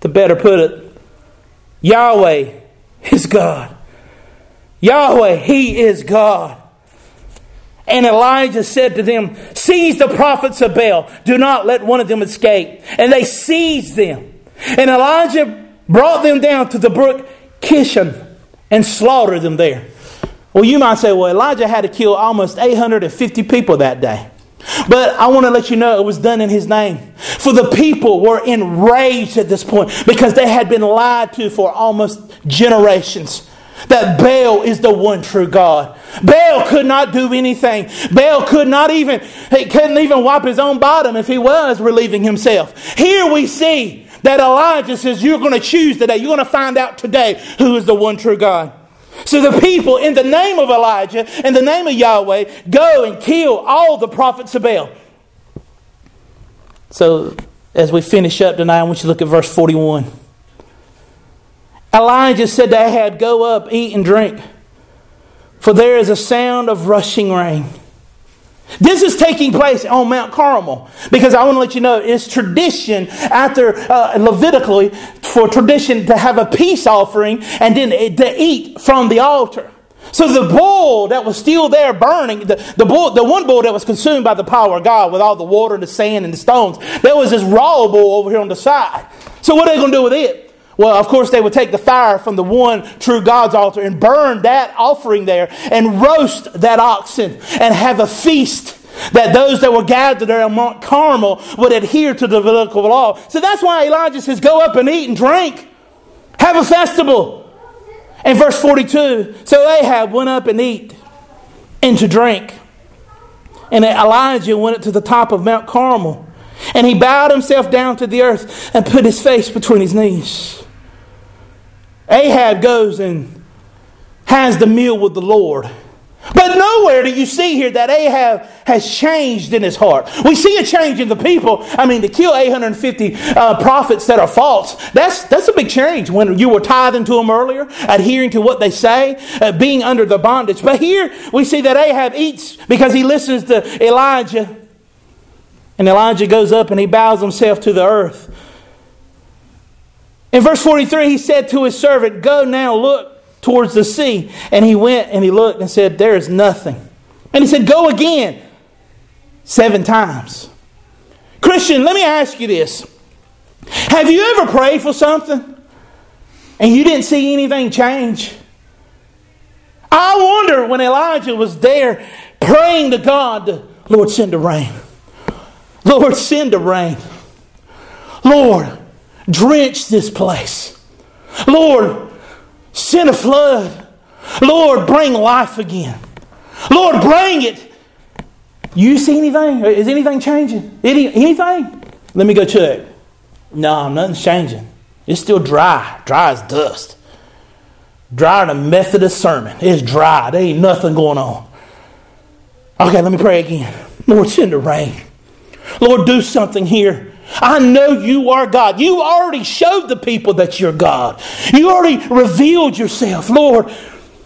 To better put it, Yahweh is God. Yahweh, He is God. And Elijah said to them, Seize the prophets of Baal. Do not let one of them escape. And they seized them. And Elijah brought them down to the brook Kishon and slaughtered them there. Well, you might say, well, Elijah had to kill almost 850 people that day. But I want to let you know it was done in his name. For the people were enraged at this point because they had been lied to for almost generations that Baal is the one true God. Baal could not do anything. Baal could not even, he couldn't even wipe his own bottom if he was relieving himself. Here we see that Elijah says, You're going to choose today. You're going to find out today who is the one true God. So the people, in the name of Elijah, in the name of Yahweh, go and kill all the prophets of Baal. So as we finish up tonight, I want you to look at verse 41. Elijah said to Ahab, Go up, eat and drink, for there is a sound of rushing rain. This is taking place on Mount Carmel because I want to let you know it's tradition after uh, Levitically for tradition to have a peace offering and then to eat from the altar. So the bull that was still there burning, the, the, bull, the one bull that was consumed by the power of God with all the water and the sand and the stones, there was this raw bull over here on the side. So what are they going to do with it? Well, of course, they would take the fire from the one true God's altar and burn that offering there and roast that oxen and have a feast that those that were gathered there on Mount Carmel would adhere to the Levitical law. So that's why Elijah says, Go up and eat and drink, have a festival. In verse 42, so Ahab went up and eat and to drink. And Elijah went up to the top of Mount Carmel. And he bowed himself down to the earth and put his face between his knees. Ahab goes and has the meal with the Lord. But nowhere do you see here that Ahab has changed in his heart. We see a change in the people. I mean, to kill 850 uh, prophets that are false, that's, that's a big change when you were tithing to them earlier, adhering to what they say, uh, being under the bondage. But here we see that Ahab eats because he listens to Elijah. And Elijah goes up and he bows himself to the earth. In verse 43, he said to his servant, Go now, look towards the sea. And he went and he looked and said, There is nothing. And he said, Go again seven times. Christian, let me ask you this. Have you ever prayed for something and you didn't see anything change? I wonder when Elijah was there praying to God, Lord, send the rain. Lord, send the rain. Lord, drench this place. Lord, send a flood. Lord, bring life again. Lord, bring it. You see anything? Is anything changing? Any, anything? Let me go check. No, nothing's changing. It's still dry. Dry as dust. Drier than a Methodist sermon. It's dry. There ain't nothing going on. Okay, let me pray again. Lord, send the rain. Lord, do something here. I know you are God. You already showed the people that you're God. You already revealed yourself. Lord,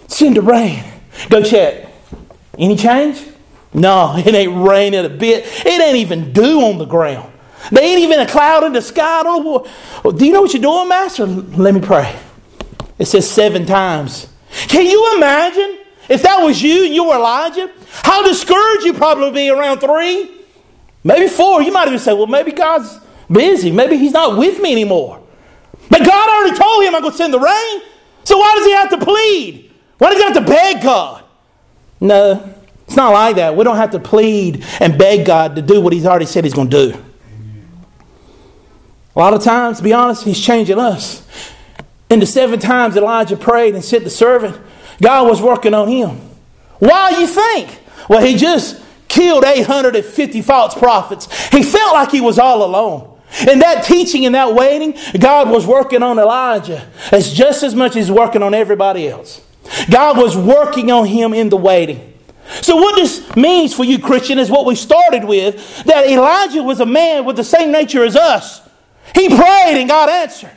send the rain. Go check. Any change? No, it ain't raining a bit. It ain't even dew on the ground. There ain't even a cloud in the sky. I don't know what, do you know what you're doing, Master? Let me pray. It says seven times. Can you imagine if that was you and you were Elijah? How discouraged you probably be around three. Maybe four. You might even say, well, maybe God's busy. Maybe He's not with me anymore. But God already told him I'm going to send the rain. So why does he have to plead? Why does he have to beg God? No, it's not like that. We don't have to plead and beg God to do what he's already said he's going to do. A lot of times, to be honest, he's changing us. In the seven times Elijah prayed and sent the servant, God was working on him. Why you think? Well, he just killed 850 false prophets. He felt like he was all alone. In that teaching and that waiting, God was working on Elijah as just as much as working on everybody else. God was working on him in the waiting. So, what this means for you, Christian, is what we started with that Elijah was a man with the same nature as us. He prayed and God answered.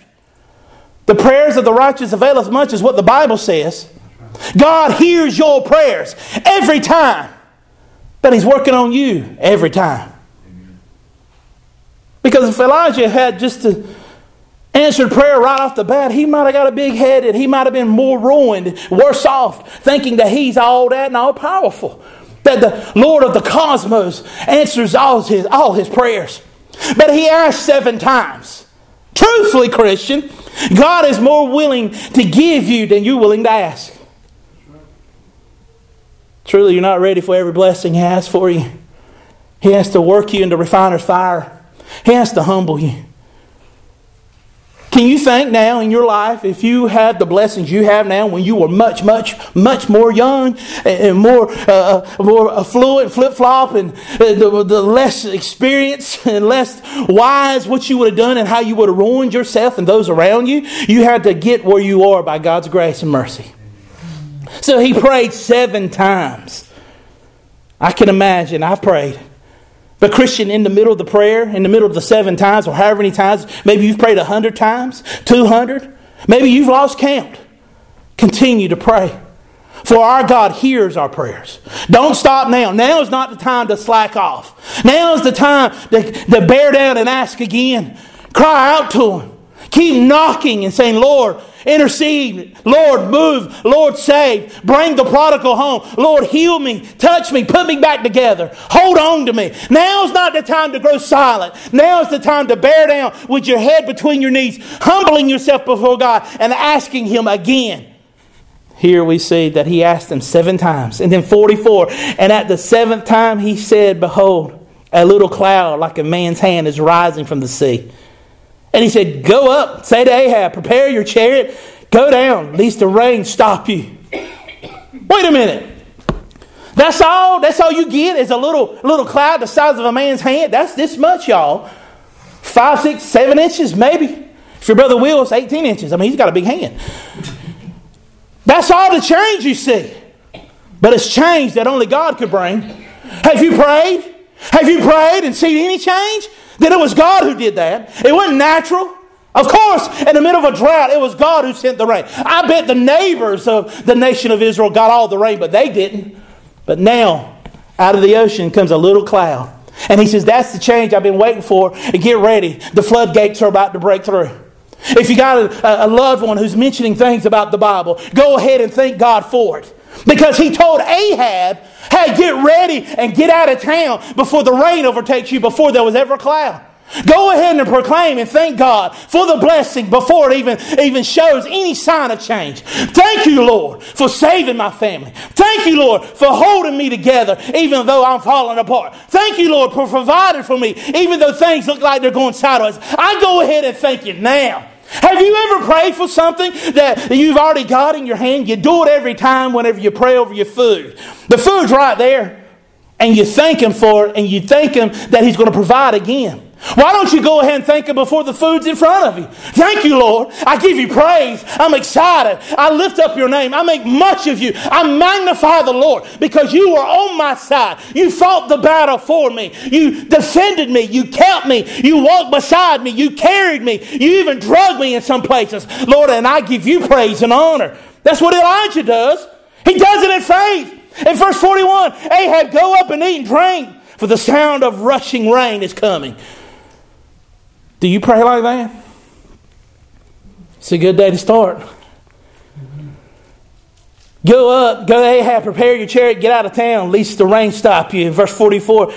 The prayers of the righteous avail as much, as what the Bible says. God hears your prayers every time, but He's working on you every time. Because if Elijah had just answered prayer right off the bat, he might have got a big head and He might have been more ruined, worse off, thinking that he's all that and all powerful. That the Lord of the cosmos answers all his, all his prayers. But he asked seven times. Truthfully, Christian, God is more willing to give you than you're willing to ask. Truly, you're not ready for every blessing He has for you. He has to work you into refiner's fire, He has to humble you. Can you think now in your life if you had the blessings you have now when you were much, much, much more young and more, uh, uh more affluent, flip flop, and uh, the, the less experience and less wise, what you would have done and how you would have ruined yourself and those around you? You had to get where you are by God's grace and mercy. So he prayed seven times. I can imagine, I've prayed. But Christian, in the middle of the prayer, in the middle of the seven times, or however many times, maybe you've prayed a hundred times, two hundred, maybe you've lost count. Continue to pray. For our God hears our prayers. Don't stop now. Now is not the time to slack off. Now is the time to, to bear down and ask again. Cry out to Him. Keep knocking and saying, Lord, intercede. Lord, move. Lord, save. Bring the prodigal home. Lord, heal me. Touch me. Put me back together. Hold on to me. Now's not the time to grow silent. Now's the time to bear down with your head between your knees, humbling yourself before God and asking Him again. Here we see that he asked him seven times, and then 44. And at the seventh time he said, Behold, a little cloud like a man's hand is rising from the sea. And he said, Go up, say to Ahab, prepare your chariot, go down, lest the rain stop you. Wait a minute. That's all? That's all you get is a little, little cloud the size of a man's hand? That's this much, y'all. Five, six, seven inches, maybe. If your brother Will's 18 inches, I mean, he's got a big hand. That's all the change you see. But it's change that only God could bring. Have you prayed? Have you prayed and seen any change? Then it was God who did that. It wasn't natural. Of course, in the middle of a drought, it was God who sent the rain. I bet the neighbors of the nation of Israel got all the rain, but they didn't. But now, out of the ocean comes a little cloud. And he says, That's the change I've been waiting for. Get ready. The floodgates are about to break through. If you got a, a loved one who's mentioning things about the Bible, go ahead and thank God for it. Because he told Ahab, hey, get ready and get out of town before the rain overtakes you, before there was ever a cloud. Go ahead and proclaim and thank God for the blessing before it even, even shows any sign of change. Thank you, Lord, for saving my family. Thank you, Lord, for holding me together even though I'm falling apart. Thank you, Lord, for providing for me even though things look like they're going sideways. I go ahead and thank you now. Have you ever prayed for something that you've already got in your hand? You do it every time whenever you pray over your food. The food's right there, and you thank Him for it, and you thank Him that He's going to provide again. Why don't you go ahead and thank Him before the food's in front of you? Thank you, Lord. I give you praise. I'm excited. I lift up your name. I make much of you. I magnify the Lord because you were on my side. You fought the battle for me. You defended me. You kept me. You walked beside me. You carried me. You even drugged me in some places. Lord, and I give you praise and honor. That's what Elijah does. He does it in faith. In verse 41, Ahab, go up and eat and drink, for the sound of rushing rain is coming. Do you pray like that? It's a good day to start. Go up, go to Ahab, prepare your chariot, get out of town, lest the rain stop you. Verse 44.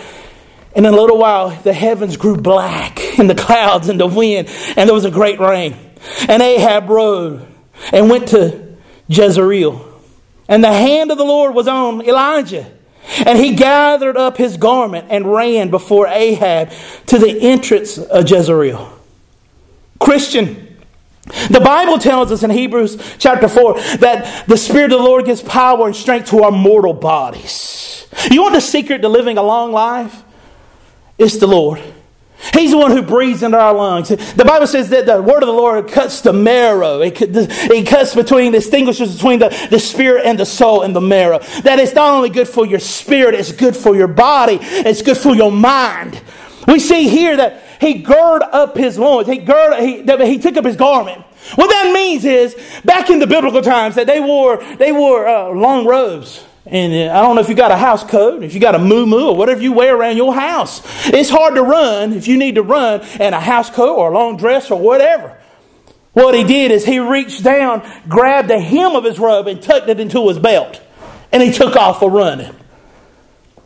And in a little while, the heavens grew black, and the clouds and the wind, and there was a great rain. And Ahab rode and went to Jezreel. And the hand of the Lord was on Elijah. And he gathered up his garment and ran before Ahab to the entrance of Jezreel. Christian, the Bible tells us in Hebrews chapter 4 that the Spirit of the Lord gives power and strength to our mortal bodies. You want the secret to living a long life? It's the Lord. He's the one who breathes into our lungs. The Bible says that the word of the Lord cuts the marrow. It, cuts between, distinguishes between the, the spirit and the soul and the marrow. That it's not only good for your spirit, it's good for your body, it's good for your mind. We see here that he girded up his loins. He, gird, he, he took up his garment. What that means is, back in the biblical times, that they wore, they wore uh, long robes. And uh, I don't know if you got a house coat, if you got a moo or whatever you wear around your house. It's hard to run if you need to run in a house coat or a long dress or whatever. What he did is he reached down, grabbed the hem of his robe, and tucked it into his belt. And he took off a running.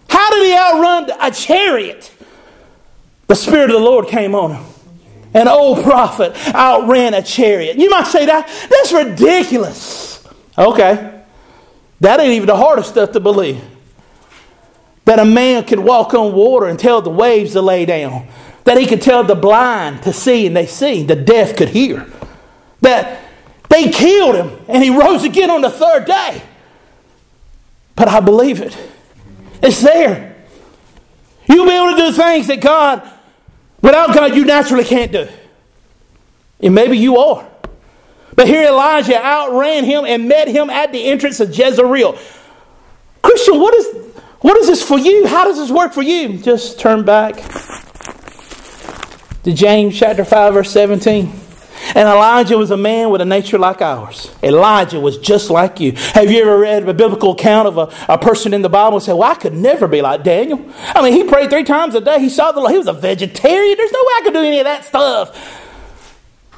How did he outrun a chariot? The Spirit of the Lord came on him. An old prophet outran a chariot. You might say that that's ridiculous. Okay. That ain't even the hardest stuff to believe. That a man could walk on water and tell the waves to lay down. That he could tell the blind to see and they see. The deaf could hear. That they killed him and he rose again on the third day. But I believe it. It's there. You'll be able to do things that God, without God, you naturally can't do. And maybe you are. But here Elijah outran him and met him at the entrance of Jezreel. Christian, what is, what is this for you? How does this work for you? Just turn back to James chapter 5, verse 17. And Elijah was a man with a nature like ours. Elijah was just like you. Have you ever read a biblical account of a, a person in the Bible and said, Well, I could never be like Daniel? I mean, he prayed three times a day. He saw the Lord. He was a vegetarian. There's no way I could do any of that stuff.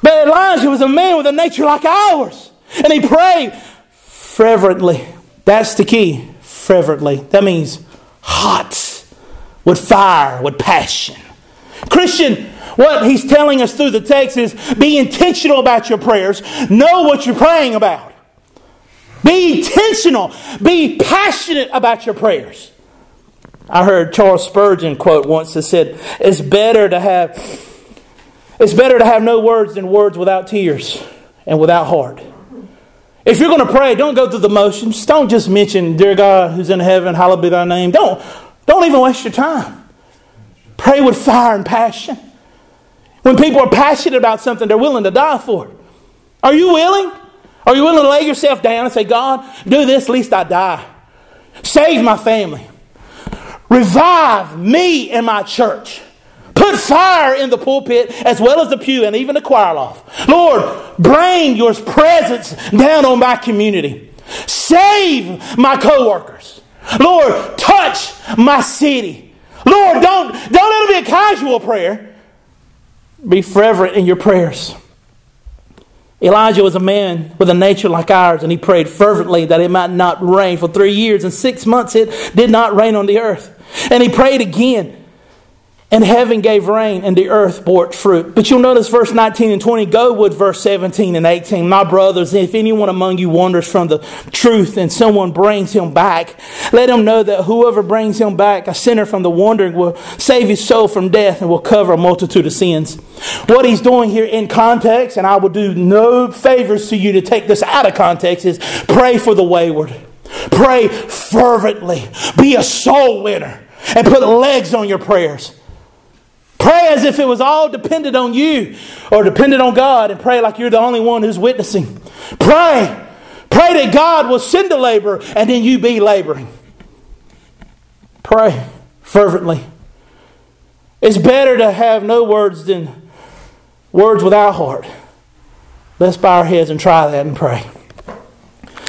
Elijah was a man with a nature like ours. And he prayed fervently. That's the key. Fervently. That means hot, with fire, with passion. Christian, what he's telling us through the text is be intentional about your prayers. Know what you're praying about. Be intentional. Be passionate about your prayers. I heard Charles Spurgeon quote once that said, It's better to have it's better to have no words than words without tears and without heart. If you're going to pray, don't go through the motions. Don't just mention, Dear God who's in heaven, hallowed be thy name. Don't, don't even waste your time. Pray with fire and passion. When people are passionate about something, they're willing to die for it. Are you willing? Are you willing to lay yourself down and say, God, do this, least I die? Save my family. Revive me and my church. Put fire in the pulpit as well as the pew and even the choir loft. Lord, bring your presence down on my community. Save my coworkers. Lord, touch my city. Lord, don't, don't let it be a casual prayer. Be fervent in your prayers. Elijah was a man with a nature like ours, and he prayed fervently that it might not rain. For three years and six months it did not rain on the earth. And he prayed again and heaven gave rain, and the earth bore fruit. But you'll notice verse 19 and 20. Go with verse 17 and 18. My brothers, if anyone among you wanders from the truth and someone brings him back, let him know that whoever brings him back, a sinner from the wandering, will save his soul from death and will cover a multitude of sins. What he's doing here in context, and I will do no favors to you to take this out of context, is pray for the wayward. Pray fervently. Be a soul winner. And put legs on your prayers. Pray as if it was all dependent on you or dependent on God and pray like you're the only one who's witnessing. Pray. Pray that God will send a laborer and then you be laboring. Pray fervently. It's better to have no words than words without heart. Let's bow our heads and try that and pray.